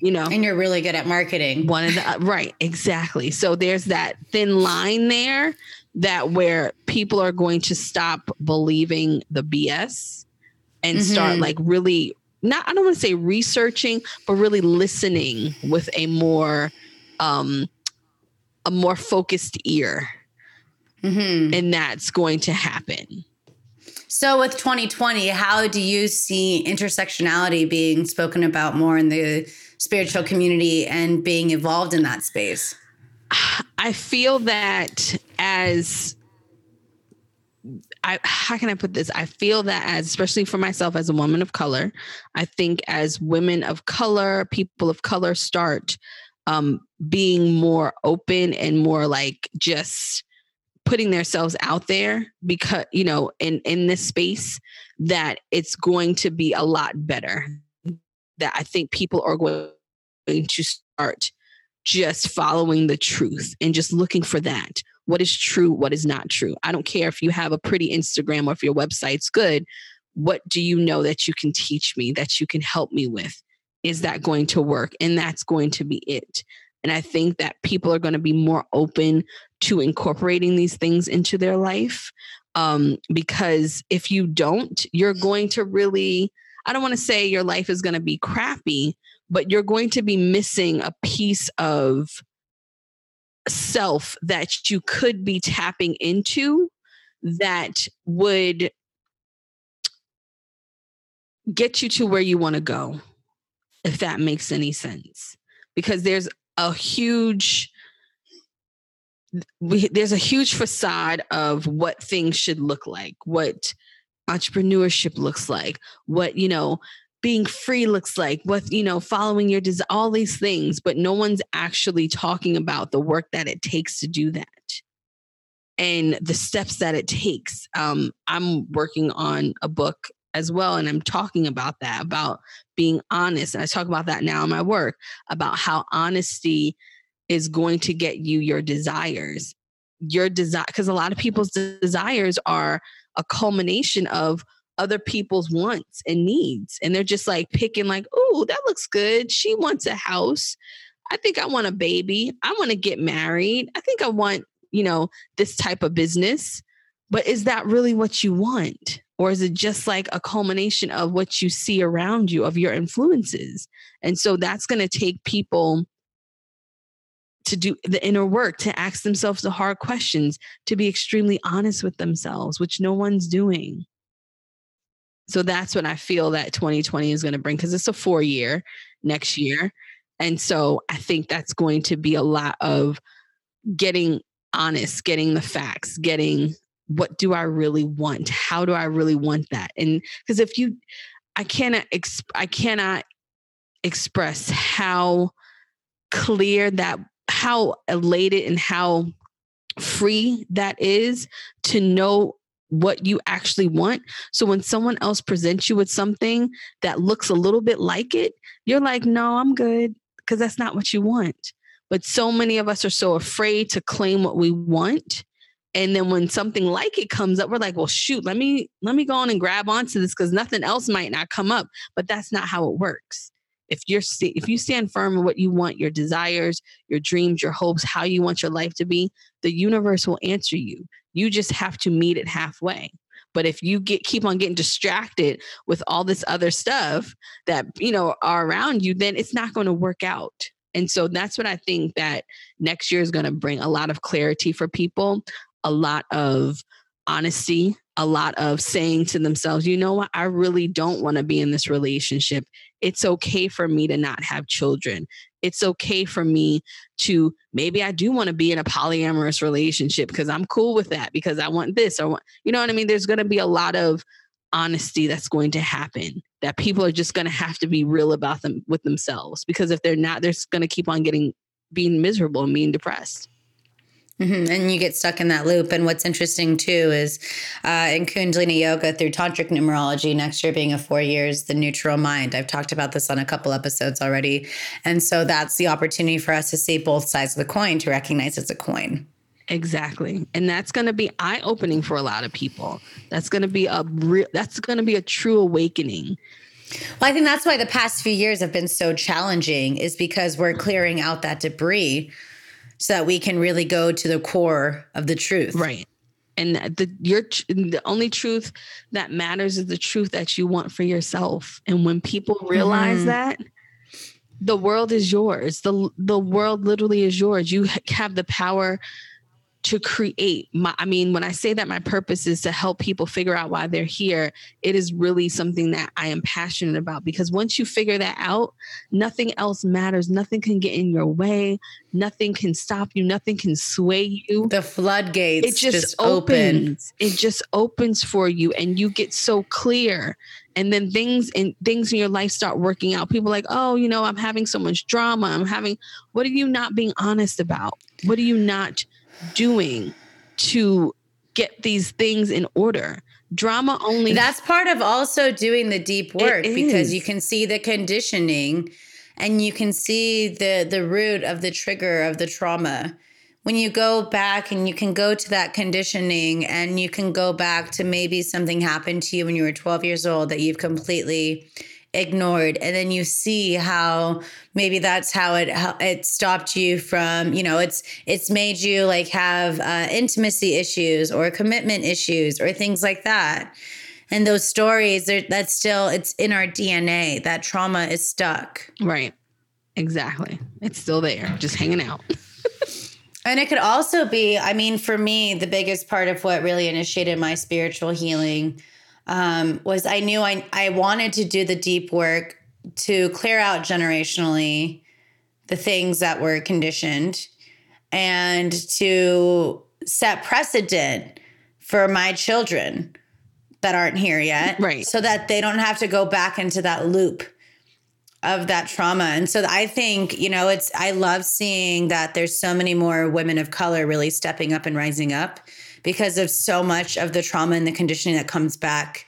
You know and you're really good at marketing one of the uh, right exactly so there's that thin line there that where people are going to stop believing the bs and mm-hmm. start like really not i don't want to say researching but really listening with a more um a more focused ear mm-hmm. and that's going to happen so, with 2020, how do you see intersectionality being spoken about more in the spiritual community and being involved in that space? I feel that as I how can I put this? I feel that as especially for myself as a woman of color, I think as women of color, people of color start um, being more open and more like just putting themselves out there because you know in in this space that it's going to be a lot better that i think people are going to start just following the truth and just looking for that. What is true what is not true. I don't care if you have a pretty instagram or if your website's good what do you know that you can teach me that you can help me with? Is that going to work? And that's going to be it. And I think that people are going to be more open to incorporating these things into their life. Um, because if you don't, you're going to really, I don't want to say your life is going to be crappy, but you're going to be missing a piece of self that you could be tapping into that would get you to where you want to go, if that makes any sense. Because there's a huge we, there's a huge facade of what things should look like, what entrepreneurship looks like, what, you know, being free looks like, what, you know, following your desire, all these things, but no one's actually talking about the work that it takes to do that and the steps that it takes. Um, I'm working on a book as well, and I'm talking about that, about being honest. And I talk about that now in my work about how honesty is going to get you your desires. Your desire, because a lot of people's desires are a culmination of other people's wants and needs. And they're just like picking, like, oh, that looks good. She wants a house. I think I want a baby. I want to get married. I think I want, you know, this type of business. But is that really what you want? Or is it just like a culmination of what you see around you, of your influences? And so that's going to take people to do the inner work, to ask themselves the hard questions, to be extremely honest with themselves, which no one's doing. So that's what I feel that 2020 is going to bring because it's a four year next year. And so I think that's going to be a lot of getting honest, getting the facts, getting what do I really want? How do I really want that? And because if you, I cannot, exp- I cannot express how clear that how elated and how free that is to know what you actually want. So when someone else presents you with something that looks a little bit like it, you're like, no, I'm good. because that's not what you want. But so many of us are so afraid to claim what we want. And then when something like it comes up, we're like, well, shoot, let me let me go on and grab onto this because nothing else might not come up. But that's not how it works. If you're if you stand firm in what you want, your desires, your dreams, your hopes, how you want your life to be, the universe will answer you. You just have to meet it halfway. But if you get keep on getting distracted with all this other stuff that you know are around you, then it's not going to work out. And so that's what I think that next year is going to bring a lot of clarity for people, a lot of honesty, a lot of saying to themselves, you know what, I really don't want to be in this relationship. It's okay for me to not have children. It's okay for me to maybe I do want to be in a polyamorous relationship because I'm cool with that because I want this or you know what I mean? There's going to be a lot of honesty that's going to happen that people are just going to have to be real about them with themselves because if they're not they're going to keep on getting being miserable and being depressed Mm-hmm. And you get stuck in that loop. And what's interesting too is uh, in Kundalini Yoga through Tantric numerology, next year being a four years, the neutral mind. I've talked about this on a couple episodes already. And so that's the opportunity for us to see both sides of the coin, to recognize it's a coin. Exactly. And that's going to be eye opening for a lot of people. That's going to be a real, that's going to be a true awakening. Well, I think that's why the past few years have been so challenging is because we're clearing out that debris so that we can really go to the core of the truth. Right. And the your the only truth that matters is the truth that you want for yourself. And when people realize mm-hmm. that, the world is yours. The the world literally is yours. You have the power to create my i mean when i say that my purpose is to help people figure out why they're here it is really something that i am passionate about because once you figure that out nothing else matters. Nothing can get in your way. Nothing can stop you. Nothing can sway you. The floodgates it just, just opens. Open. it just opens for you and you get so clear. And then things and things in your life start working out. People like oh you know i'm having so much drama. I'm having what are you not being honest about? What are you not doing to get these things in order? Drama only. That's part of also doing the deep work because you can see the conditioning and you can see the the root of the trigger of the trauma when you go back and you can go to that conditioning and you can go back to maybe something happened to you when you were 12 years old that you've completely ignored. And then you see how maybe that's how it how it stopped you from you know it's it's made you like have uh, intimacy issues or commitment issues or things like that. And those stories that's still it's in our dna that trauma is stuck. Right. Exactly. It's still there just hanging out. [laughs] And it could also be i mean for me the biggest part of what really initiated my spiritual healing um, was I knew I, I wanted to do the deep work to clear out generationally the things that were conditioned and to set precedent for my children that aren't here yet. Right. So that they don't have to go back into that loop of that trauma. And so I think, you know, it's, I love seeing that there's so many more women of color really stepping up and rising up because of so much of the trauma and the conditioning that comes back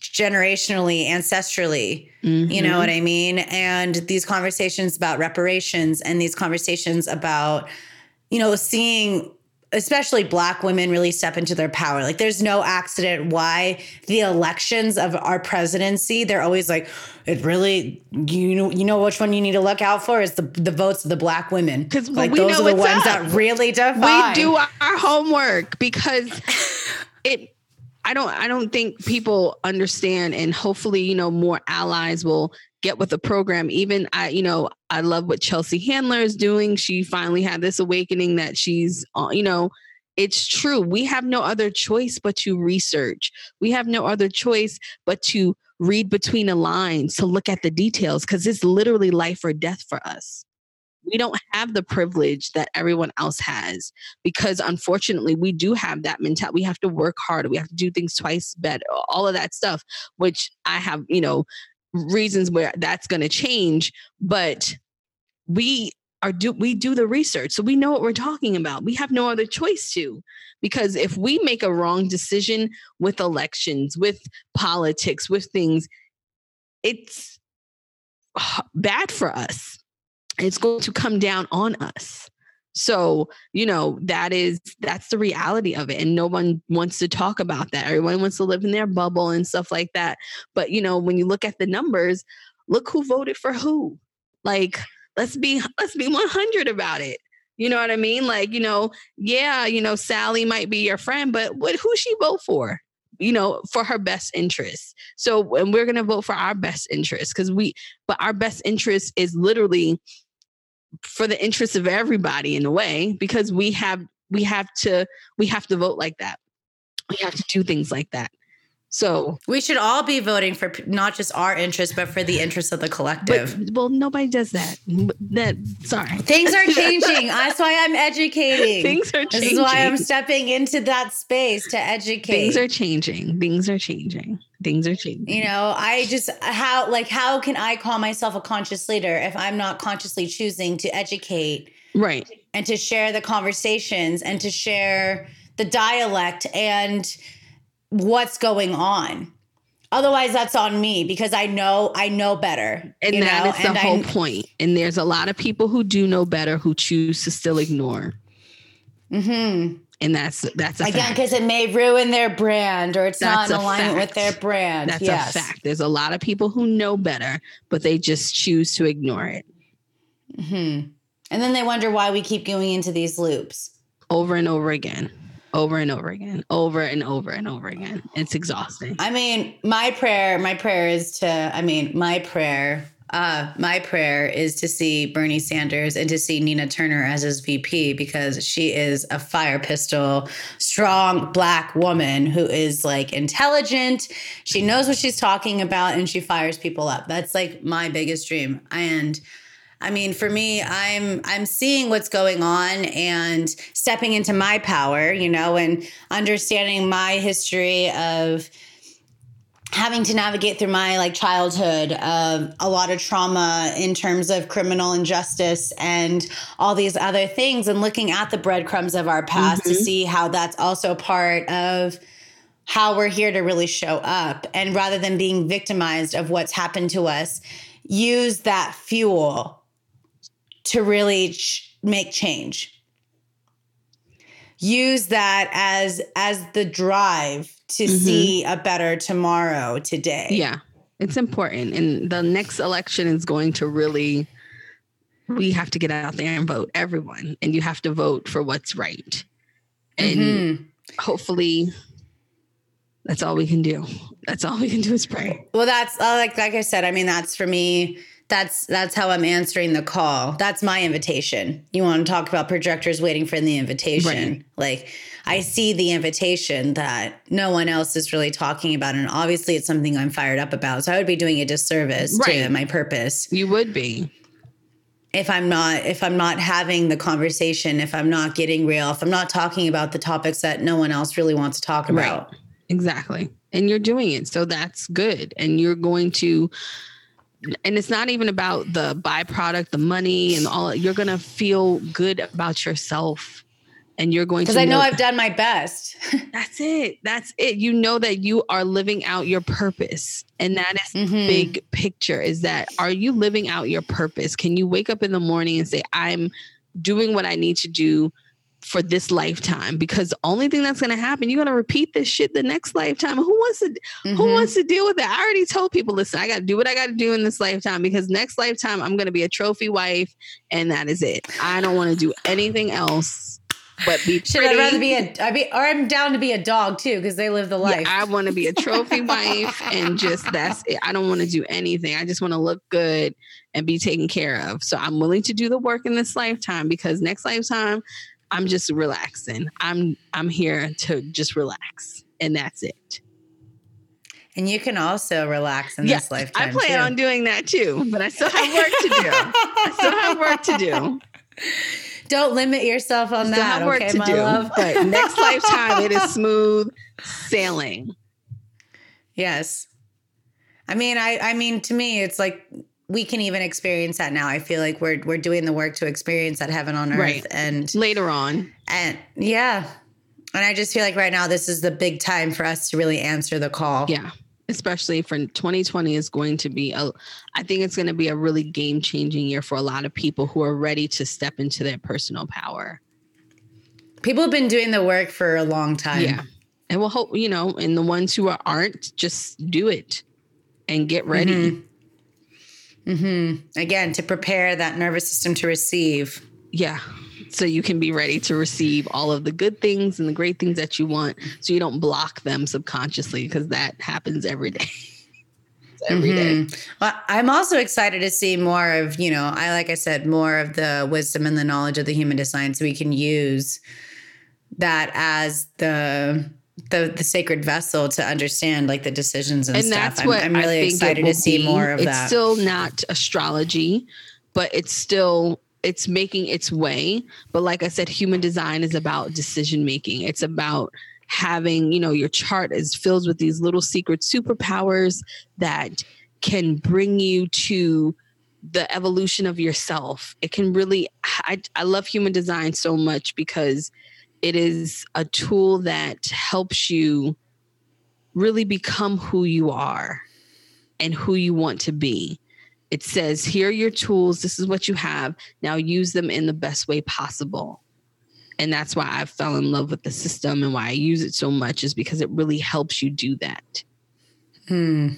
generationally, ancestrally. Mm-hmm. You know mm-hmm. what I mean? And these conversations about reparations and these conversations about, you know, seeing especially black women really step into their power. Like there's no accident why the elections of our presidency, they're always like, it really you know you know which one you need to look out for is the the votes of the black women. Because like we those know are the ones up. that really define. We do our homework because [laughs] it I don't I don't think people understand and hopefully, you know, more allies will get with the program. Even I, you know, I love what Chelsea Handler is doing. She finally had this awakening that she's, uh, you know, it's true. We have no other choice but to research. We have no other choice but to read between the lines, to look at the details, because it's literally life or death for us. We don't have the privilege that everyone else has because unfortunately we do have that mentality. We have to work harder. We have to do things twice better, all of that stuff, which I have, you know, reasons where that's going to change but we are do we do the research so we know what we're talking about we have no other choice to because if we make a wrong decision with elections with politics with things it's bad for us it's going to come down on us. So, you know, that is that's the reality of it. And no one wants to talk about that. Everyone wants to live in their bubble and stuff like that. But, you know, when you look at the numbers, look who voted for who. Like, let's be let's be 100 about it. You know what I mean? Like, you know, yeah, you know, Sally might be your friend, but what who she vote for? You know, for her best interest. So, and we're going to vote for our best interest because we, but our best interest is literally for the interests of everybody in a way because we have we have to we have to vote like that we have to do things like that so we should all be voting for not just our interests, but for the interests of the collective. But, well, nobody does that. That sorry, things are [laughs] changing. That's why I'm educating. Things are changing. This is why I'm stepping into that space to educate. Things are changing. Things are changing. Things are changing. You know, I just how like how can I call myself a conscious leader if I'm not consciously choosing to educate, right, and to share the conversations and to share the dialect and what's going on. Otherwise, that's on me because I know I know better. And that know? is the and whole I, point. And there's a lot of people who do know better who choose to still ignore. Mm-hmm. And that's that's again because it may ruin their brand or it's that's not in alignment fact. with their brand. That's yes. a fact. There's a lot of people who know better, but they just choose to ignore it. Mm-hmm. And then they wonder why we keep going into these loops over and over again over and over again, over and over and over again. It's exhausting. I mean, my prayer, my prayer is to, I mean, my prayer, uh, my prayer is to see Bernie Sanders and to see Nina Turner as his VP because she is a fire pistol, strong black woman who is like intelligent. She knows what she's talking about and she fires people up. That's like my biggest dream. And I mean, for me, I'm I'm seeing what's going on and stepping into my power, you know, and understanding my history of having to navigate through my like childhood of a lot of trauma in terms of criminal injustice and all these other things and looking at the breadcrumbs of our past mm-hmm. to see how that's also part of how we're here to really show up and rather than being victimized of what's happened to us use that fuel to really ch- make change use that as as the drive to mm-hmm. see a better tomorrow today yeah it's important and the next election is going to really we have to get out there and vote everyone and you have to vote for what's right and mm-hmm. hopefully that's all we can do that's all we can do is pray well that's uh, like like i said i mean that's for me that's that's how I'm answering the call. That's my invitation. You want to talk about projectors waiting for the invitation. Right. Like I see the invitation that no one else is really talking about and obviously it's something I'm fired up about. So I would be doing a disservice right. to my purpose. You would be. If I'm not if I'm not having the conversation, if I'm not getting real, if I'm not talking about the topics that no one else really wants to talk about. Right. Exactly. And you're doing it. So that's good. And you're going to and it's not even about the byproduct, the money and all. You're gonna feel good about yourself, and you're going to because I know, know I've done my best. [laughs] that's it. That's it. You know that you are living out your purpose, and that is mm-hmm. the big picture. Is that are you living out your purpose? Can you wake up in the morning and say, "I'm doing what I need to do for this lifetime because the only thing that's going to happen you're going to repeat this shit the next lifetime who wants to mm-hmm. who wants to deal with that i already told people listen i got to do what i got to do in this lifetime because next lifetime i'm going to be a trophy wife and that is it i don't want to do anything else but be Should I rather be a I be or I'm down to be a dog too because they live the life. Yeah, I want to be a trophy [laughs] wife and just that's it. I don't want to do anything. I just want to look good and be taken care of. So I'm willing to do the work in this lifetime because next lifetime I'm just relaxing. I'm I'm here to just relax, and that's it. And you can also relax in yeah, this lifetime. I plan too. on doing that too, but I still have work to do. I still have work to do. [laughs] Don't limit yourself on that. still that. Have work okay, to do. Love. But next lifetime, it is smooth sailing. [laughs] Yes. I mean, I I mean, to me, it's like we can even experience that now. I feel like we're we're doing the work to experience that heaven on earth right. and later on. And yeah. And I just feel like right now this is the big time for us to really answer the call. Yeah. especially for 2020 is going to be a i think it's going to be a really game changing year for a lot of people who are ready to step into their personal power people have been doing the work for a long time yeah and we'll hope you know and the ones who are, aren't just do it and get ready mm-hmm. Mm-hmm. again to prepare that nervous system to receive yeah so you can be ready to receive all of the good things and the great things that you want so you don't block them subconsciously because that happens every day [laughs] every mm-hmm. day. Well, I'm also excited to see more of, you know, I like I said, more of the wisdom and the knowledge of the human design so we can use that as the the the sacred vessel to understand like the decisions and, and stuff. I'm, I'm, really excited to see be. more of it's that. It's still not astrology, but it's still it's making its way. But like I said, human design is about decision making. It's about having, you know, your chart is filled with these little secret superpowers that can bring you to the evolution of yourself. It can really I, I love human design so much because it is a tool that helps you really become who you are and who you want to be. It says, here are your tools. This is what you have. Now use them in the best way possible. And that's why I fell in love with the system and why I use it so much is because it really helps you do that. Hmm.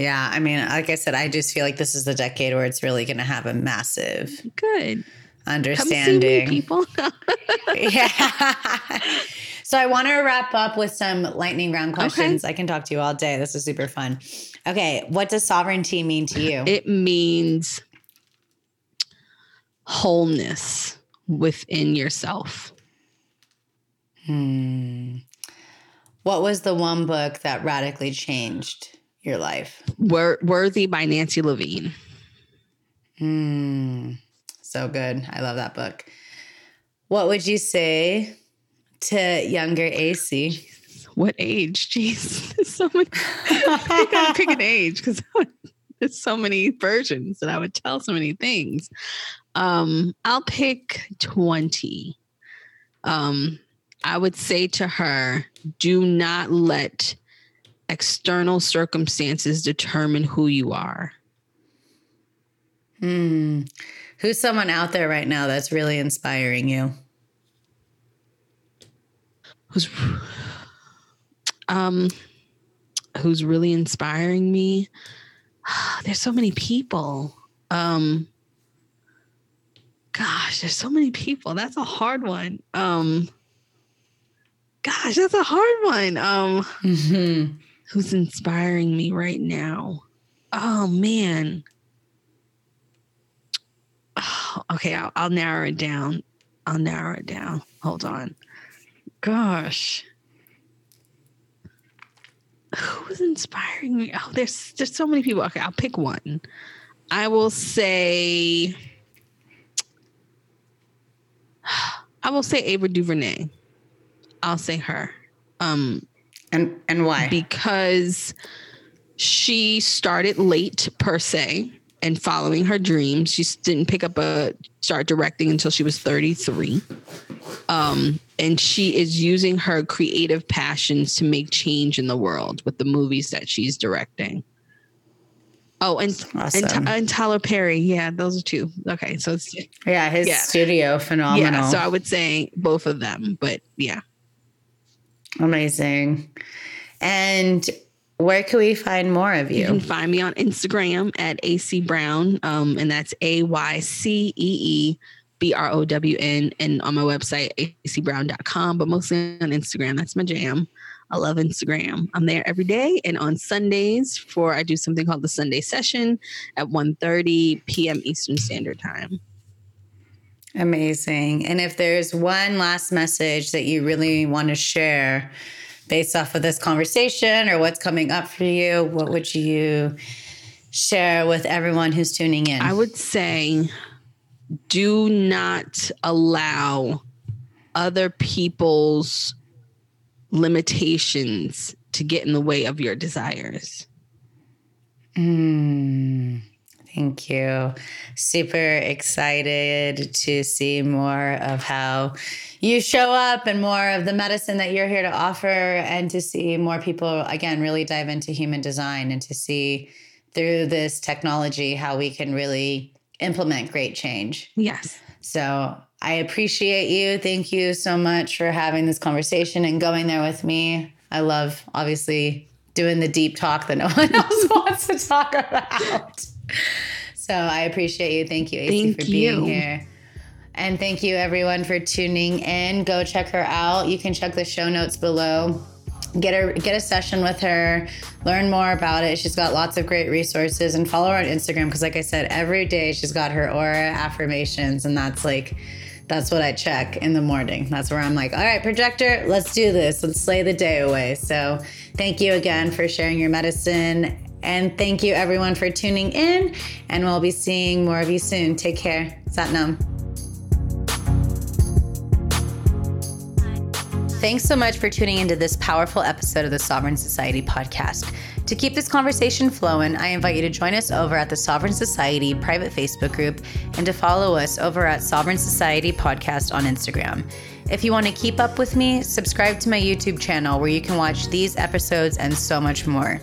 Yeah, I mean, like I said, I just feel like this is the decade where it's really going to have a massive good understanding. Me, people. [laughs] yeah. [laughs] So I want to wrap up with some lightning round questions. Okay. I can talk to you all day. This is super fun. Okay, what does sovereignty mean to you? It means wholeness within yourself. Hmm. What was the one book that radically changed your life? Worthy by Nancy Levine. Hmm. So good. I love that book. What would you say to younger Aycee? What age? Jeez, [laughs] so many. I gotta pick an age because there's so many versions and I would tell so many things. Um, I'll pick 20. Um, I would say to her, do not let external circumstances determine who you are. Hmm. Who's someone out there right now that's really inspiring you? Who's um who's really inspiring me? [sighs] There's so many people. Um gosh, there's so many people. That's a hard one. Um gosh, that's a hard one. Um mm-hmm. who's inspiring me right now? Oh man. Okay, I'll, I'll narrow it down. I'll narrow it down. Hold on. Gosh. Who's inspiring me? Oh, there's there's so many people. Okay, I'll pick one. I will say [sighs] I will say Ava DuVernay. I'll say her. Um and and why? Because she started late per se and following her dreams. She didn't pick up a start directing until she was 33. Um, and she is using her creative passions to make change in the world with the movies that she's directing. Oh, and awesome. and, and, Tyler Perry, yeah, those are two. Okay, so it's yeah, his yeah. studio phenomenal. Yeah, so I would say both of them, but yeah, amazing. And where can we find more of you? You can find me on Instagram at Aycee Brown, um, and that's A Y C E E B R O W N, and on my website, acbrown.com, but mostly on Instagram. That's my jam. I love Instagram. I'm there every day and on Sundays for I do something called the Sunday session at 1:30 p.m. Eastern Standard Time. Amazing. And if there's one last message that you really want to share based off of this conversation or what's coming up for you, what would you share with everyone who's tuning in? I would say do not allow other people's limitations to get in the way of your desires. Mm, Thank you. Super excited to see more of how you show up and more of the medicine that you're here to offer, and to see more people, again, really dive into human design and to see through this technology how we can really implement great change. Yes. So I appreciate you. Thank you so much for having this conversation and going there with me. I love, obviously, doing the deep talk that no [laughs] one else wants to talk about. So I appreciate you. Thank you, Aycee, Thank for being you. here. And thank you, everyone, for tuning in. Go check her out. You can check the show notes below. Get her, get a session with her, learn more about it. She's got lots of great resources, and follow her on Instagram because, like I said, every day she's got her aura affirmations, and that's like, that's what I check in the morning. That's where I'm like, all right, projector, let's do this. Let's slay the day away. So, thank you again for sharing your medicine. And thank you everyone for tuning in. And we'll be seeing more of you soon. Take care. Satnam. Thanks so much for tuning into this powerful episode of the Sovereign Society podcast. To keep this conversation flowing, I invite you to join us over at the Sovereign Society private Facebook group and to follow us over at Sovereign Society Podcast on Instagram. If you want to keep up with me, subscribe to my YouTube channel where you can watch these episodes and so much more.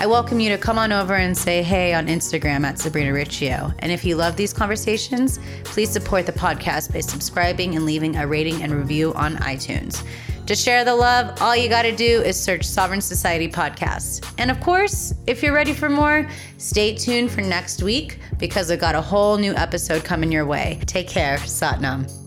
I welcome you to come on over and say hey on Instagram at Sabrina Riccio. And if you love these conversations, please support the podcast by subscribing and leaving a rating and review on iTunes. To share the love, all you got to do is search Sovereign Society Podcast. And of course, if you're ready for more, stay tuned for next week because I've got a whole new episode coming your way. Take care. Satnam.